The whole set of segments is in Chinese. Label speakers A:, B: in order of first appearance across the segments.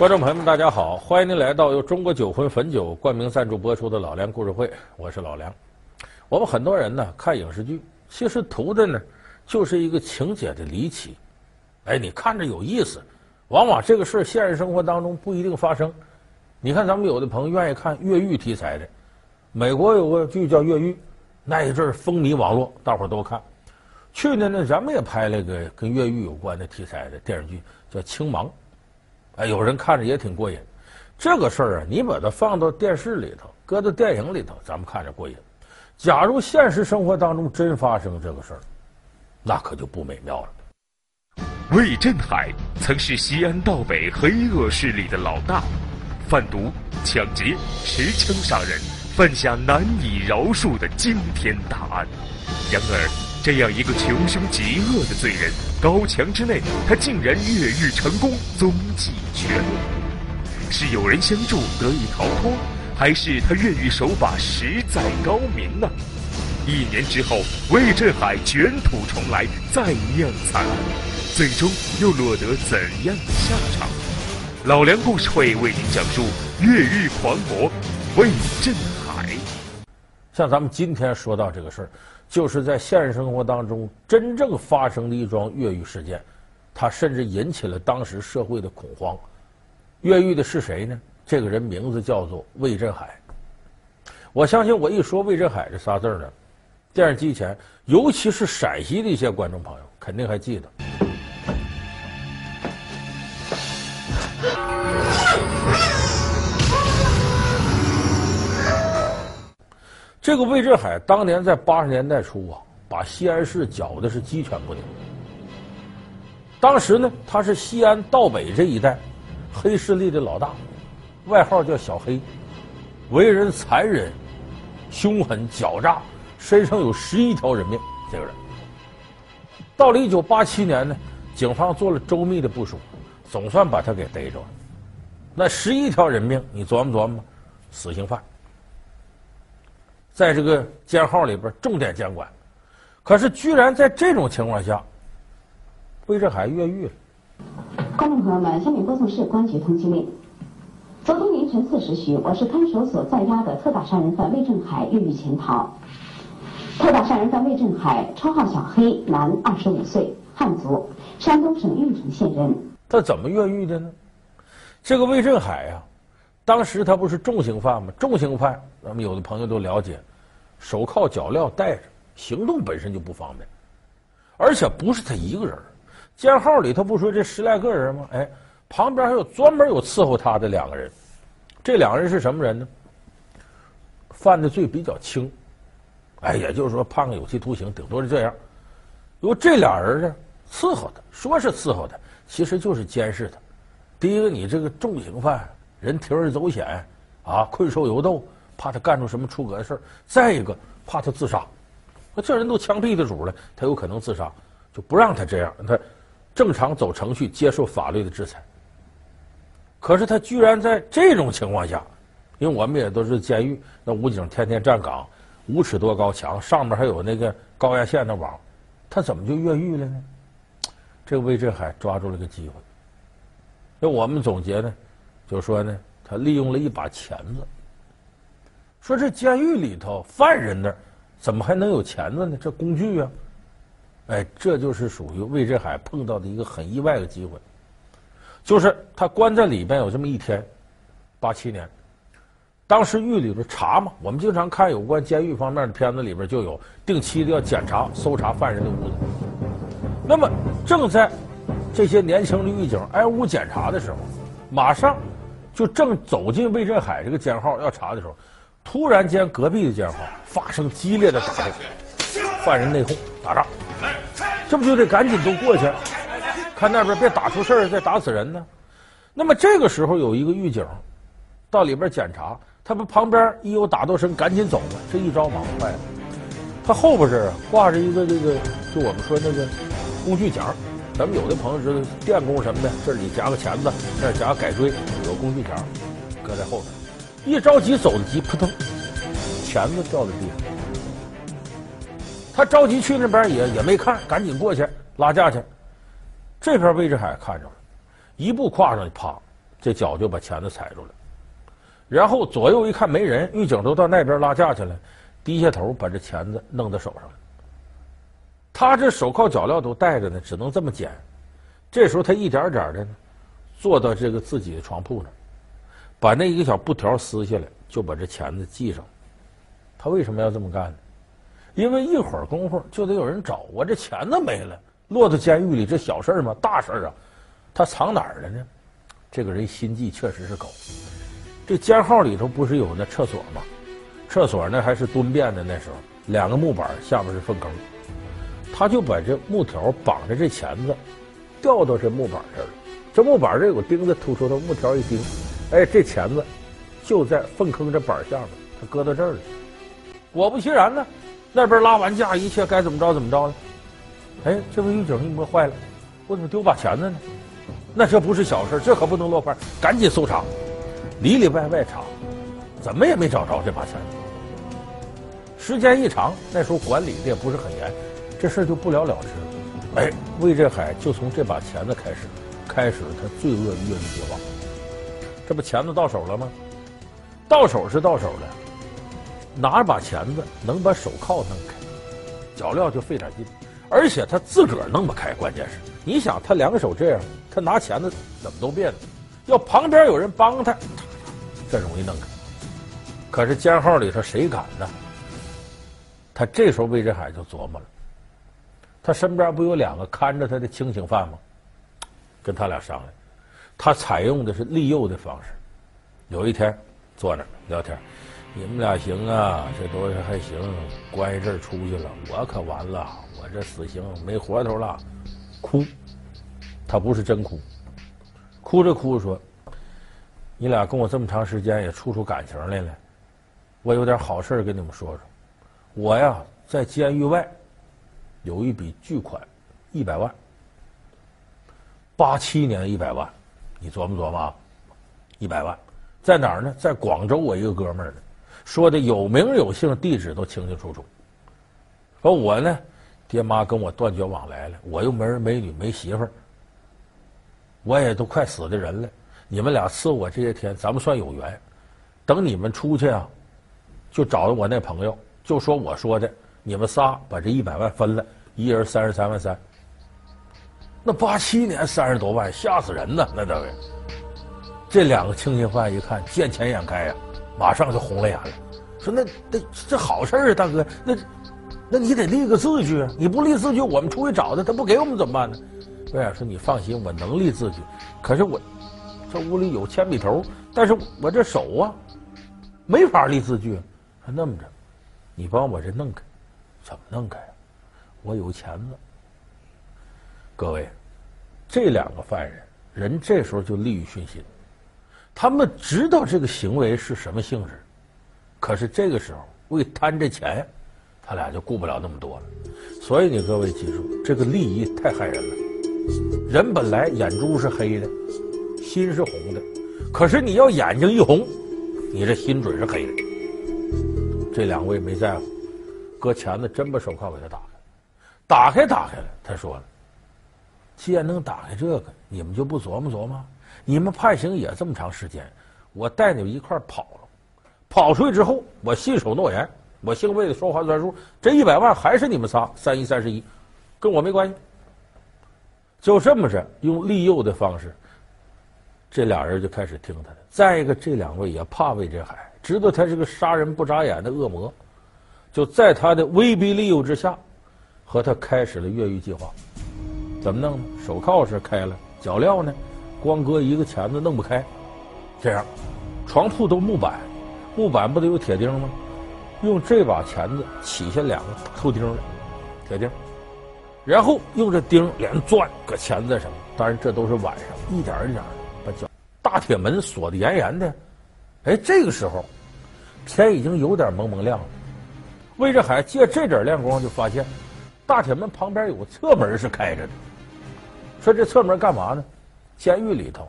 A: 观众朋友们，大家好！欢迎您来到由中国酒魂汾酒冠名赞助播出的《老梁故事会》，我是老梁。我们很多人呢看影视剧，其实图的呢就是一个情节的离奇。哎，你看着有意思，往往这个事儿现实生活当中不一定发生。你看，咱们有的朋友愿意看越狱题材的，美国有个剧叫《越狱》，那一阵儿风靡网络，大伙儿都看。去年呢，咱们也拍了个跟越狱有关的题材的电视剧，叫《青芒》。哎，有人看着也挺过瘾。这个事儿啊，你把它放到电视里头，搁到电影里头，咱们看着过瘾。假如现实生活当中真发生这个事儿，那可就不美妙了。
B: 魏振海曾是西安道北黑恶势力的老大，贩毒、抢劫、持枪杀人，犯下难以饶恕的惊天大案。然而，这样一个穷凶极恶的罪人，高墙之内，他竟然越狱成功，踪迹全无。是有人相助得以逃脱，还是他越狱手法实在高明呢？一年之后，魏振海卷土重来，再酿惨案，最终又落得怎样的下场？老梁故事会为您讲述越狱狂魔魏振海。
A: 像咱们今天说到这个事儿。就是在现实生活当中真正发生的一桩越狱事件，它甚至引起了当时社会的恐慌。越狱的是谁呢？这个人名字叫做魏振海。我相信我一说魏振海这仨字呢，电视机前，尤其是陕西的一些观众朋友，肯定还记得。这个魏振海当年在八十年代初啊，把西安市搅的是鸡犬不宁。当时呢，他是西安道北这一带黑势力的老大，外号叫小黑，为人残忍、凶狠、狡诈，身上有十一条人命。这个人到了一九八七年呢，警方做了周密的部署，总算把他给逮着了。那十一条人命，你琢磨琢磨，死刑犯。在这个监号里边重点监管，可是居然在这种情况下，魏振海越狱了。
C: 观众朋友们，下面播送市公安局通缉令：昨天凌晨四时许，我市看守所在押的特大杀人犯魏振海越狱潜逃。特大杀人犯魏振海，绰号小黑，男，二十五岁，汉族，山东省运城县人。
A: 他怎么越狱的呢？这个魏振海呀、啊。当时他不是重刑犯吗？重刑犯，咱们有的朋友都了解，手铐脚镣带着，行动本身就不方便，而且不是他一个人，监号里头不说这十来个人吗？哎，旁边还有专门有伺候他的两个人，这两个人是什么人呢？犯的罪比较轻，哎，也就是说判个有期徒刑，顶多是这样。由这俩人呢伺候他，说是伺候他，其实就是监视他。第一个，你这个重刑犯。人铤而走险，啊，困兽犹斗，怕他干出什么出格的事儿。再一个，怕他自杀。这人都枪毙的主了，他有可能自杀，就不让他这样，他正常走程序，接受法律的制裁。可是他居然在这种情况下，因为我们也都是监狱，那武警天天站岗，五尺多高墙，上面还有那个高压线的网，他怎么就越狱了呢？这个魏振海抓住了个机会。那我们总结呢？就说呢，他利用了一把钳子。说这监狱里头犯人那儿怎么还能有钳子呢？这工具啊，哎，这就是属于魏振海碰到的一个很意外的机会。就是他关在里边有这么一天，八七年，当时狱里边查嘛，我们经常看有关监狱方面的片子，里边就有定期的要检查、搜查犯人的屋子。那么正在这些年轻的狱警挨屋检查的时候，马上。就正走进魏振海这个监号要查的时候，突然间隔壁的监号发生激烈的打斗，犯人内讧打仗，这不就得赶紧都过去，看那边别打出事儿再打死人呢？那么这个时候有一个狱警到里边检查，他不旁边一有打斗声赶紧走吗？这一招忙坏了，他后边这儿挂着一个这个，就我们说那个工具夹。咱们有的朋友知道电工什么的，这里夹个钳子，那夹个改锥，有工具夹，搁在后边。一着急走的急，扑通，钳子掉在地上。他着急去那边也也没看，赶紧过去拉架去。这边魏志海看着了，一步跨上去，啪，这脚就把钳子踩住了。然后左右一看没人，狱警都到那边拉架去了，低下头把这钳子弄到手上了。他这手铐脚镣都带着呢，只能这么捡。这时候他一点点的呢，坐到这个自己的床铺那儿，把那一个小布条撕下来，就把这钳子系上。他为什么要这么干呢？因为一会儿功夫就得有人找我，这钳子没了，落到监狱里，这小事吗？大事啊！他藏哪儿了呢？这个人心计确实是高。这监号里头不是有那厕所吗？厕所那还是蹲便的，那时候两个木板下面是粪坑。他就把这木条绑着这钳子，吊到这木板这儿了。这木板这有钉子突出他，木条一钉，哎，这钳子就在粪坑这板下面，他搁到这儿了。果不其然呢，那边拉完架，一切该怎么着怎么着呢。哎，这位狱警一摸坏了，我怎么丢把钳子呢？那这不是小事，这可不能落拍，赶紧搜查，里里外外查，怎么也没找着这把钳子。时间一长，那时候管理的也不是很严。这事就不了了之了。哎，魏振海就从这把钳子开始，开始他罪恶的越狱计划。这不钳子到手了吗？到手是到手了，拿着把钳子能把手铐弄开，脚镣就费点劲，而且他自个儿弄不开。关键是，你想他两个手这样，他拿钳子怎么都别扭，要旁边有人帮他，这容易弄开。可是监号里头谁敢呢？他这时候魏振海就琢磨了。他身边不有两个看着他的清醒犯吗？跟他俩商量，他采用的是利诱的方式。有一天坐那聊天，你们俩行啊，这都是还行，关一阵出去了，我可完了，我这死刑没活头了，哭。他不是真哭，哭着哭着说：“你俩跟我这么长时间也处出感情来了，我有点好事跟你们说说。我呀，在监狱外。”有一笔巨款，一百万。八七年一百万，你琢磨琢磨啊，一百万在哪儿呢？在广州，我一个哥们儿呢，说的有名有姓，地址都清清楚楚。说我呢，爹妈跟我断绝往来了，我又没儿没女没媳妇儿，我也都快死的人了。你们俩伺我这些天，咱们算有缘。等你们出去啊，就找到我那朋友，就说我说的。你们仨把这一百万分了，一人三十三万三。那八七年三十多万，吓死人呐！那等于这两个清醒犯一看见钱眼开呀，马上就红了眼了，说：“那那这好事啊，大哥，那那你得立个字据啊！你不立字据，我们出去找他，他不给我们怎么办呢？”魏海说：“你放心，我能立字据，可是我这屋里有铅笔头，但是我这手啊，没法立字据。他那么着，你帮我这弄开。”怎么弄开？我有钳子。各位，这两个犯人，人这时候就利欲熏心，他们知道这个行为是什么性质，可是这个时候为贪这钱，他俩就顾不了那么多了。所以你各位记住，这个利益太害人了。人本来眼珠是黑的，心是红的，可是你要眼睛一红，你这心准是黑的。这两位没在乎。搁钳子，真把手铐给他打开，打开打开了。他说了：“既然能打开这个，你们就不琢磨琢磨？你们判刑也这么长时间，我带你们一块跑了，跑出去之后，我信守诺言，我姓魏的说话算数，这一百万还是你们仨三一三十一，跟我没关系。就这么着，用利诱的方式，这俩人就开始听他的。再一个，这两位也怕魏振海，知道他是个杀人不眨眼的恶魔。”就在他的威逼利诱之下，和他开始了越狱计划。怎么弄呢？手铐是开了，脚镣呢，光搁一个钳子弄不开。这样，床铺都木板，木板不得有铁钉吗？用这把钳子起下两个大透钉来，铁钉，然后用这钉连钻搁钳子上。当然，这都是晚上，一点一点的把脚大铁门锁得严严的。哎，这个时候天已经有点蒙蒙亮了。魏振海借这点亮光，就发现大铁门旁边有个侧门是开着的。说这侧门干嘛呢？监狱里头，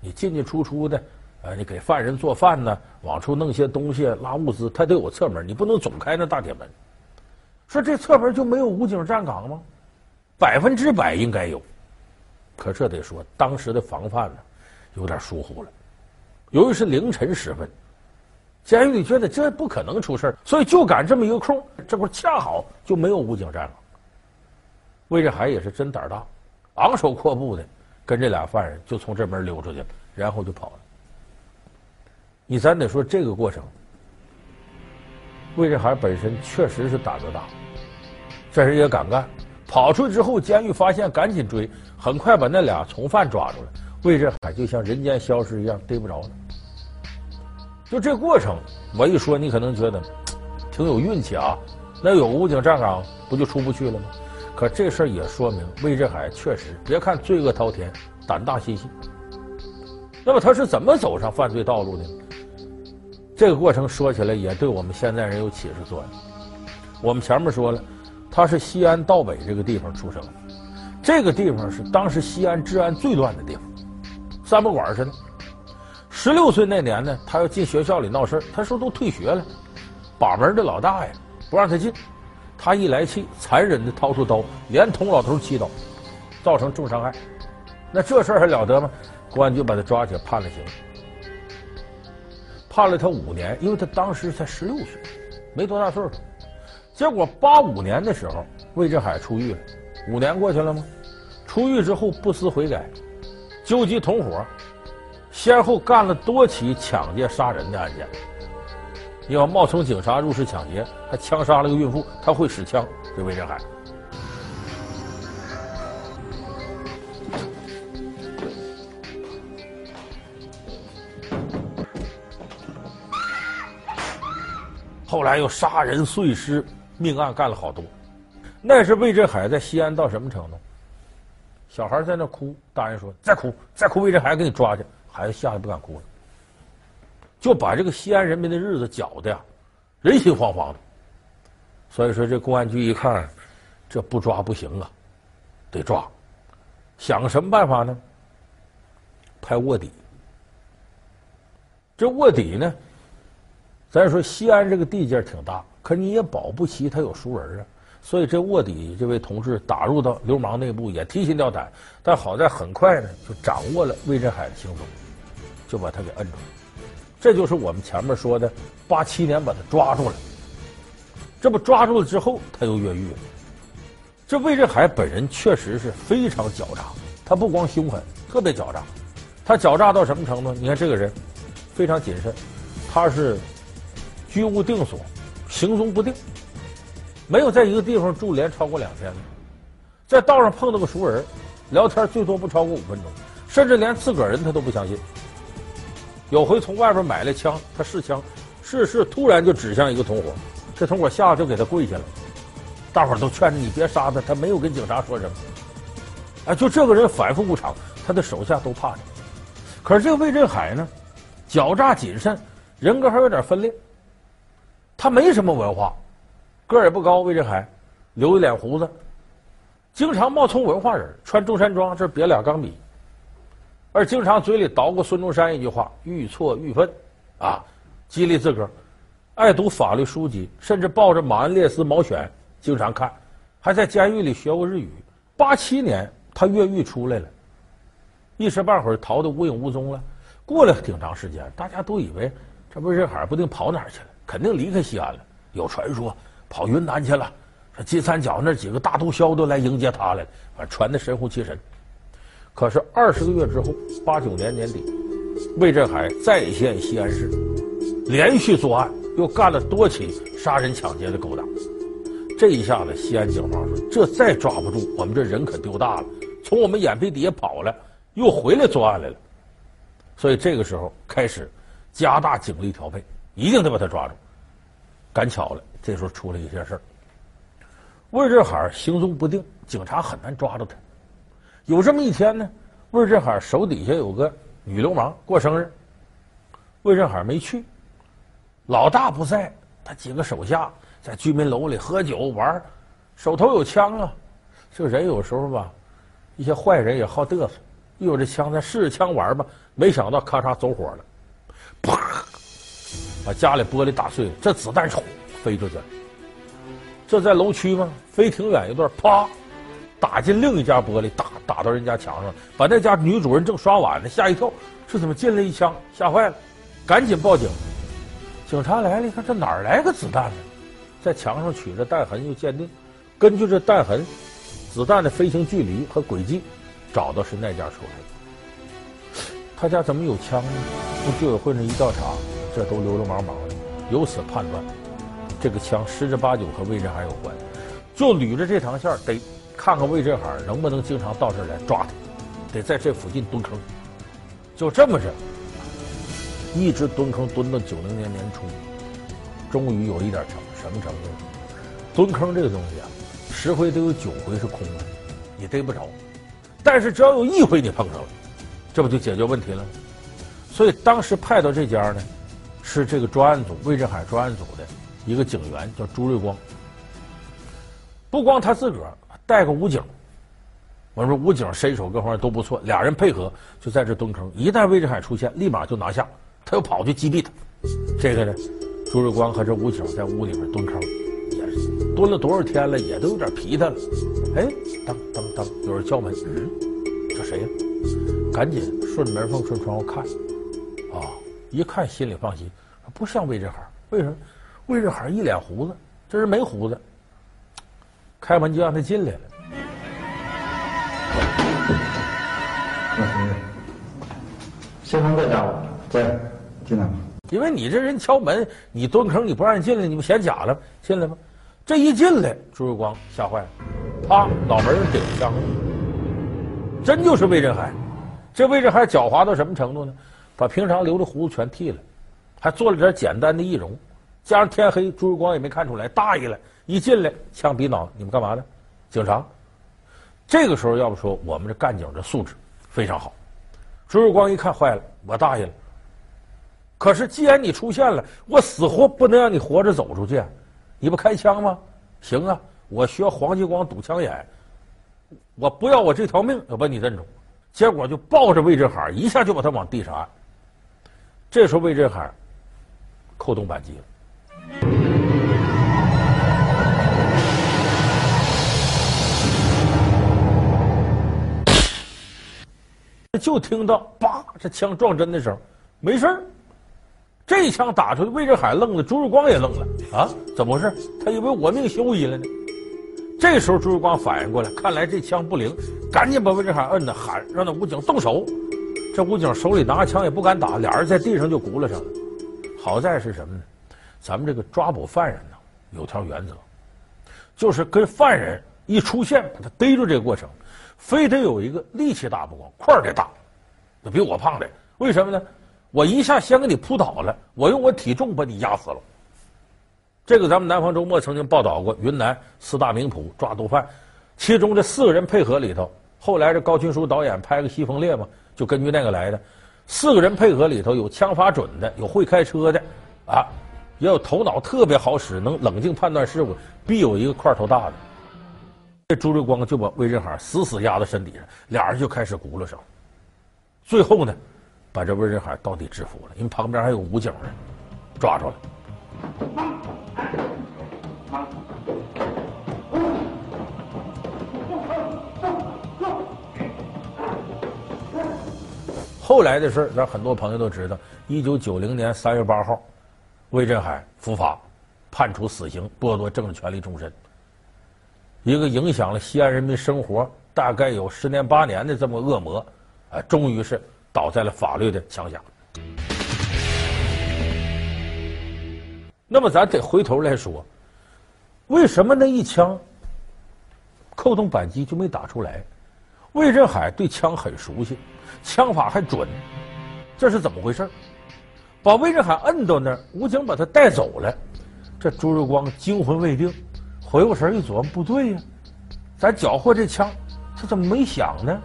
A: 你进进出出的，呃，你给犯人做饭呢，往出弄些东西、拉物资，他都有侧门，你不能总开那大铁门。说这侧门就没有武警站岗吗？百分之百应该有。可这得说，当时的防范呢，有点疏忽了。由于是凌晨时分，监狱里觉得这不可能出事所以就赶这么一个空，这不恰好就没有武警站岗。魏振海也是真胆大，昂首阔步的跟这俩犯人就从这门溜出去了，然后就跑了。你咱得说这个过程，魏振海本身确实是胆子大，这人也敢干。跑出去之后，监狱发现，赶紧追，很快把那俩从犯抓住了。魏振海就像人间消失一样，逮不着了。就这过程，我一说你可能觉得挺有运气啊。那有武警站岗，不就出不去了吗？可这事儿也说明魏振海确实，别看罪恶滔天，胆大心细。那么他是怎么走上犯罪道路的？这个过程说起来也对我们现在人有启示作用。我们前面说了，他是西安道北这个地方出生的，这个地方是当时西安治安最乱的地方，三不管似的。十六岁那年呢，他要进学校里闹事他说都退学了，把门的老大爷不让他进，他一来气，残忍的掏出刀，连捅老头七刀，造成重伤害。那这事儿还了得吗？公安局把他抓起来判了刑，判了他五年，因为他当时才十六岁，没多大岁数。结果八五年的时候，魏振海出狱了，五年过去了吗？出狱之后不思悔改，纠集同伙。先后干了多起抢劫杀人的案件，你要冒充警察入室抢劫，还枪杀了个孕妇，他会使枪，这魏振海。后来又杀人碎尸，命案干了好多。那是魏振海在西安到什么程度？小孩在那哭，大人说再哭再哭，魏振海给你抓去。孩子吓得不敢哭了，就把这个西安人民的日子搅的呀，人心惶惶的。所以说，这公安局一看，这不抓不行啊，得抓。想个什么办法呢？派卧底。这卧底呢，咱说西安这个地界挺大，可你也保不齐他有熟人啊。所以这卧底这位同志打入到流氓内部也提心吊胆，但好在很快呢就掌握了魏振海的行踪，就把他给摁住了。这就是我们前面说的八七年把他抓住了。这不抓住了之后他又越狱了。这魏振海本人确实是非常狡诈，他不光凶狠，特别狡诈。他狡诈到什么程度？你看这个人非常谨慎，他是居无定所，行踪不定。没有在一个地方住连超过两天的，在道上碰到个熟人，聊天最多不超过五分钟，甚至连自个儿人他都不相信。有回从外边买了枪，他试枪，试试突然就指向一个同伙，这同伙吓得就给他跪下了。大伙都劝着你别杀他，他没有跟警察说什么。哎，就这个人反复无常，他的手下都怕他。可是这个魏振海呢，狡诈谨慎，人格还有点分裂，他没什么文化。个儿也不高，魏振海留一脸胡子，经常冒充文化人，穿中山装，这别俩钢笔，而经常嘴里叨咕孙中山一句话：“愈挫愈奋”，啊，激励自个儿。爱读法律书籍，甚至抱着马恩列斯毛选经常看，还在监狱里学过日语。八七年他越狱出来了，一时半会儿逃得无影无踪了。过了挺长时间，大家都以为这魏振海不定跑哪儿去了，肯定离开西安了。有传说。跑云南去了，说金三角那几个大毒枭都来迎接他来了，反传的神乎其神。可是二十个月之后，八九年年底，魏振海再现西安市，连续作案，又干了多起杀人抢劫的勾当。这一下子，西安警方说：“这再抓不住，我们这人可丢大了。从我们眼皮底下跑了，又回来作案来了。”所以这个时候开始加大警力调配，一定得把他抓住。赶巧了。这时候出了一些事儿，魏振海行踪不定，警察很难抓住他。有这么一天呢，魏振海手底下有个女流氓过生日，魏振海没去，老大不在，他几个手下在居民楼里喝酒玩，手头有枪啊。这人有时候吧，一些坏人也好嘚瑟，一有这枪，再试试枪玩吧。没想到咔嚓走火了，把家里玻璃打碎，这子弹冲。飞出去，这在楼区吗？飞挺远一段，啪，打进另一家玻璃，打打到人家墙上，把那家女主人正刷碗呢，吓一跳，这怎么进来一枪，吓坏了，赶紧报警。警察来了，一看这哪儿来个子弹呢？在墙上取着弹痕又鉴定，根据这弹痕，子弹的飞行距离和轨迹，找到是那家出来的。他家怎么有枪呢？从居委会那一调查，这都流流氓氓的，由此判断，这个枪十之八九和魏振海有关。就捋着这条线，得看看魏振海能不能经常到这儿来抓他，得在这附近蹲坑。就这么着。一直蹲坑蹲到九零年年初，终于有一点成，什么程度？蹲坑这个东西啊，十回都有九回是空的，你逮不着。但是只要有一回你碰上了，这不就解决问题了？所以当时派到这家呢，是这个专案组魏振海专案组的一个警员，叫朱瑞光。不光他自个儿带个武警，我说武警身手各方面都不错，俩人配合就在这蹲坑。一旦魏振海出现，立马就拿下。他又跑去击毙他，这个呢，朱瑞光和这武警在屋里边蹲坑，也是蹲了多少天了，也都有点疲态了。哎，当当当，有人叫门，嗯，这谁呀？赶紧顺门缝顺窗户看，一看心里放心，不像魏振海，为什么？魏振海一脸胡子，这人没胡子，开门就让他进来了。
D: 老师，先生在家吗？在。进来吧，
A: 因为你这人敲门，你蹲坑，你不让人进来，你不嫌假了？进来吧。这一进来，朱瑞光吓坏了，啪，脑门上顶枪，真就是魏振海。这魏振海狡猾到什么程度呢？把平常留的胡子全剃了，还做了点简单的易容，加上天黑，朱瑞光也没看出来。大意了，一进来，枪比脑，你们干嘛呢？警察。这个时候，要不说我们这干警的素质非常好。朱瑞光一看，坏了，我大意了。可是，既然你出现了，我死活不能让你活着走出去。你不开枪吗？行啊，我学黄继光堵枪眼，我不要我这条命，我把你镇住。结果就抱着魏振海，一下就把他往地上按。这时候，魏振海扣动扳机了，就听到“叭”这枪撞针的声，没事儿。这一枪打出去，魏振海愣了，朱日光也愣了啊！怎么回事？他以为我命休矣了呢。这时候朱日光反应过来，看来这枪不灵，赶紧把魏振海摁着，喊让那武警动手。这武警手里拿着枪也不敢打，俩人在地上就轱辘上了。好在是什么呢？咱们这个抓捕犯人呢，有条原则，就是跟犯人一出现，把他逮住这个过程，非得有一个力气大不光，块儿得大，那比我胖的。为什么呢？我一下先给你扑倒了，我用我体重把你压死了。这个咱们南方周末曾经报道过，云南四大名捕抓毒贩，其中这四个人配合里头，后来这高群书导演拍个《西风烈》嘛，就根据那个来的。四个人配合里头有枪法准的，有会开车的，啊，也有头脑特别好使，能冷静判断事物，必有一个块头大的。这朱瑞光就把魏振海死死压在身体上，俩人就开始轱辘上。最后呢，把这魏振海到底制服了，因为旁边还有武警呢，抓住了。后来的事儿，咱很多朋友都知道。一九九零年三月八号，魏振海伏法，判处死刑，剥夺政治权利终身。一个影响了西安人民生活大概有十年八年的这么恶魔，啊，终于是。倒在了法律的枪下。那么，咱得回头来说，为什么那一枪扣动扳机就没打出来？魏振海对枪很熟悉，枪法还准，这是怎么回事？把魏振海摁到那儿，武警把他带走了。这朱瑞光惊魂未定，回过神一琢磨，不对呀，咱缴获这枪，他怎么没响呢？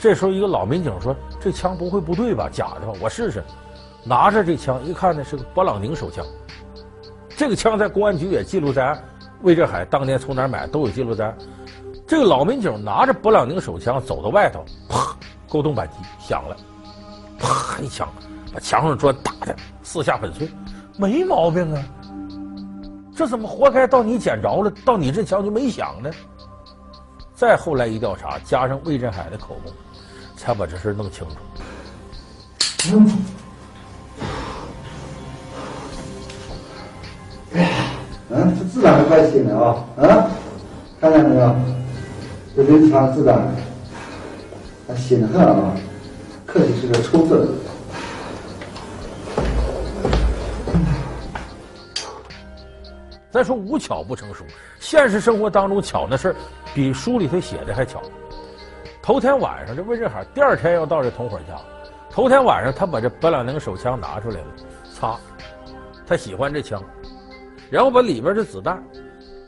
A: 这时候，一个老民警说：“这枪不会不对吧？假的吧？我试试。”拿着这枪一看呢，是个勃朗宁手枪。这个枪在公安局也记录在案，魏振海当年从哪儿买都有记录在案。这个老民警拿着勃朗宁手枪走到外头，啪，勾动扳机响了，啪一枪把墙上砖打的四下粉碎，没毛病啊。这怎么活该到你捡着了，到你这枪就没响呢？再后来一调查，加上魏振海的口供，才把这事弄清楚。
D: 嗯。嗯，这自然的关系呢啊！嗯，看见没有？这林场子弹还新得啊，可惜是个丑字。
A: 再说无巧不成书，现实生活当中巧的事儿比书里头写的还巧。头天晚上，这魏振海第二天要到这同伙家，头天晚上他把这本朗宁手枪拿出来了，擦，他喜欢这枪，然后把里边的子弹，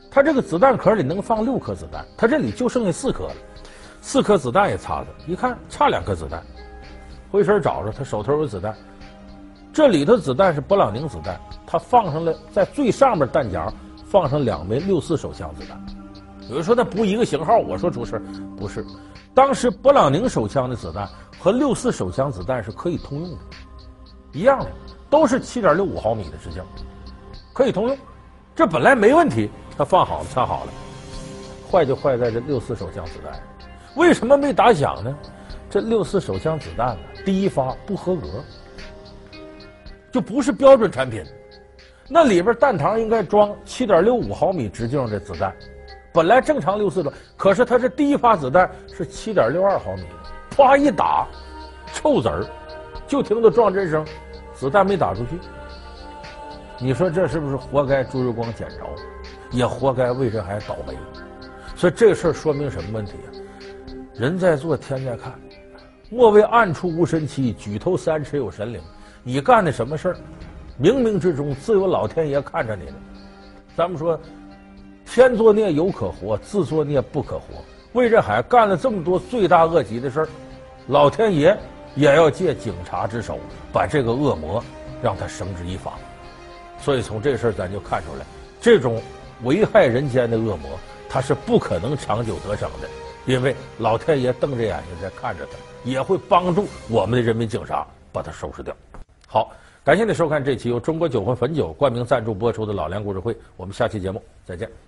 A: 他这个子弹壳里能放六颗子弹，他这里就剩下四颗了，四颗子弹也擦擦，一看差两颗子弹，回身找着他手头有子弹。这里头子弹是勃朗宁子弹，他放上了在最上面弹夹放上两枚六四手枪子弹。有人说那不一个型号，我说出事不是。当时勃朗宁手枪的子弹和六四手枪子弹是可以通用的，一样的，都是七点六五毫米的直径，可以通用。这本来没问题，他放好了，插好了，坏就坏在这六四手枪子弹。为什么没打响呢？这六四手枪子弹呢，第一发不合格。就不是标准产品，那里边弹膛应该装七点六五毫米直径的子弹，本来正常六四的，可是它这第一发子弹是七点六二毫米，啪一打，臭子儿，就听到撞针声，子弹没打出去。你说这是不是活该朱日光捡着，也活该魏振海倒霉？所以这事儿说明什么问题啊？人在做天在看，莫为暗处无神奇，举头三尺有神灵。你干的什么事儿，冥冥之中自有老天爷看着你呢。咱们说，天作孽犹可活，自作孽不可活。魏振海干了这么多罪大恶极的事儿，老天爷也要借警察之手把这个恶魔让他绳之以法。所以从这事儿咱就看出来，这种危害人间的恶魔，他是不可能长久得逞的，因为老天爷瞪着眼睛在看着他，也会帮助我们的人民警察把他收拾掉。好，感谢您收看这期由中国酒魂汾酒冠名赞助播出的《老梁故事会》，我们下期节目再见。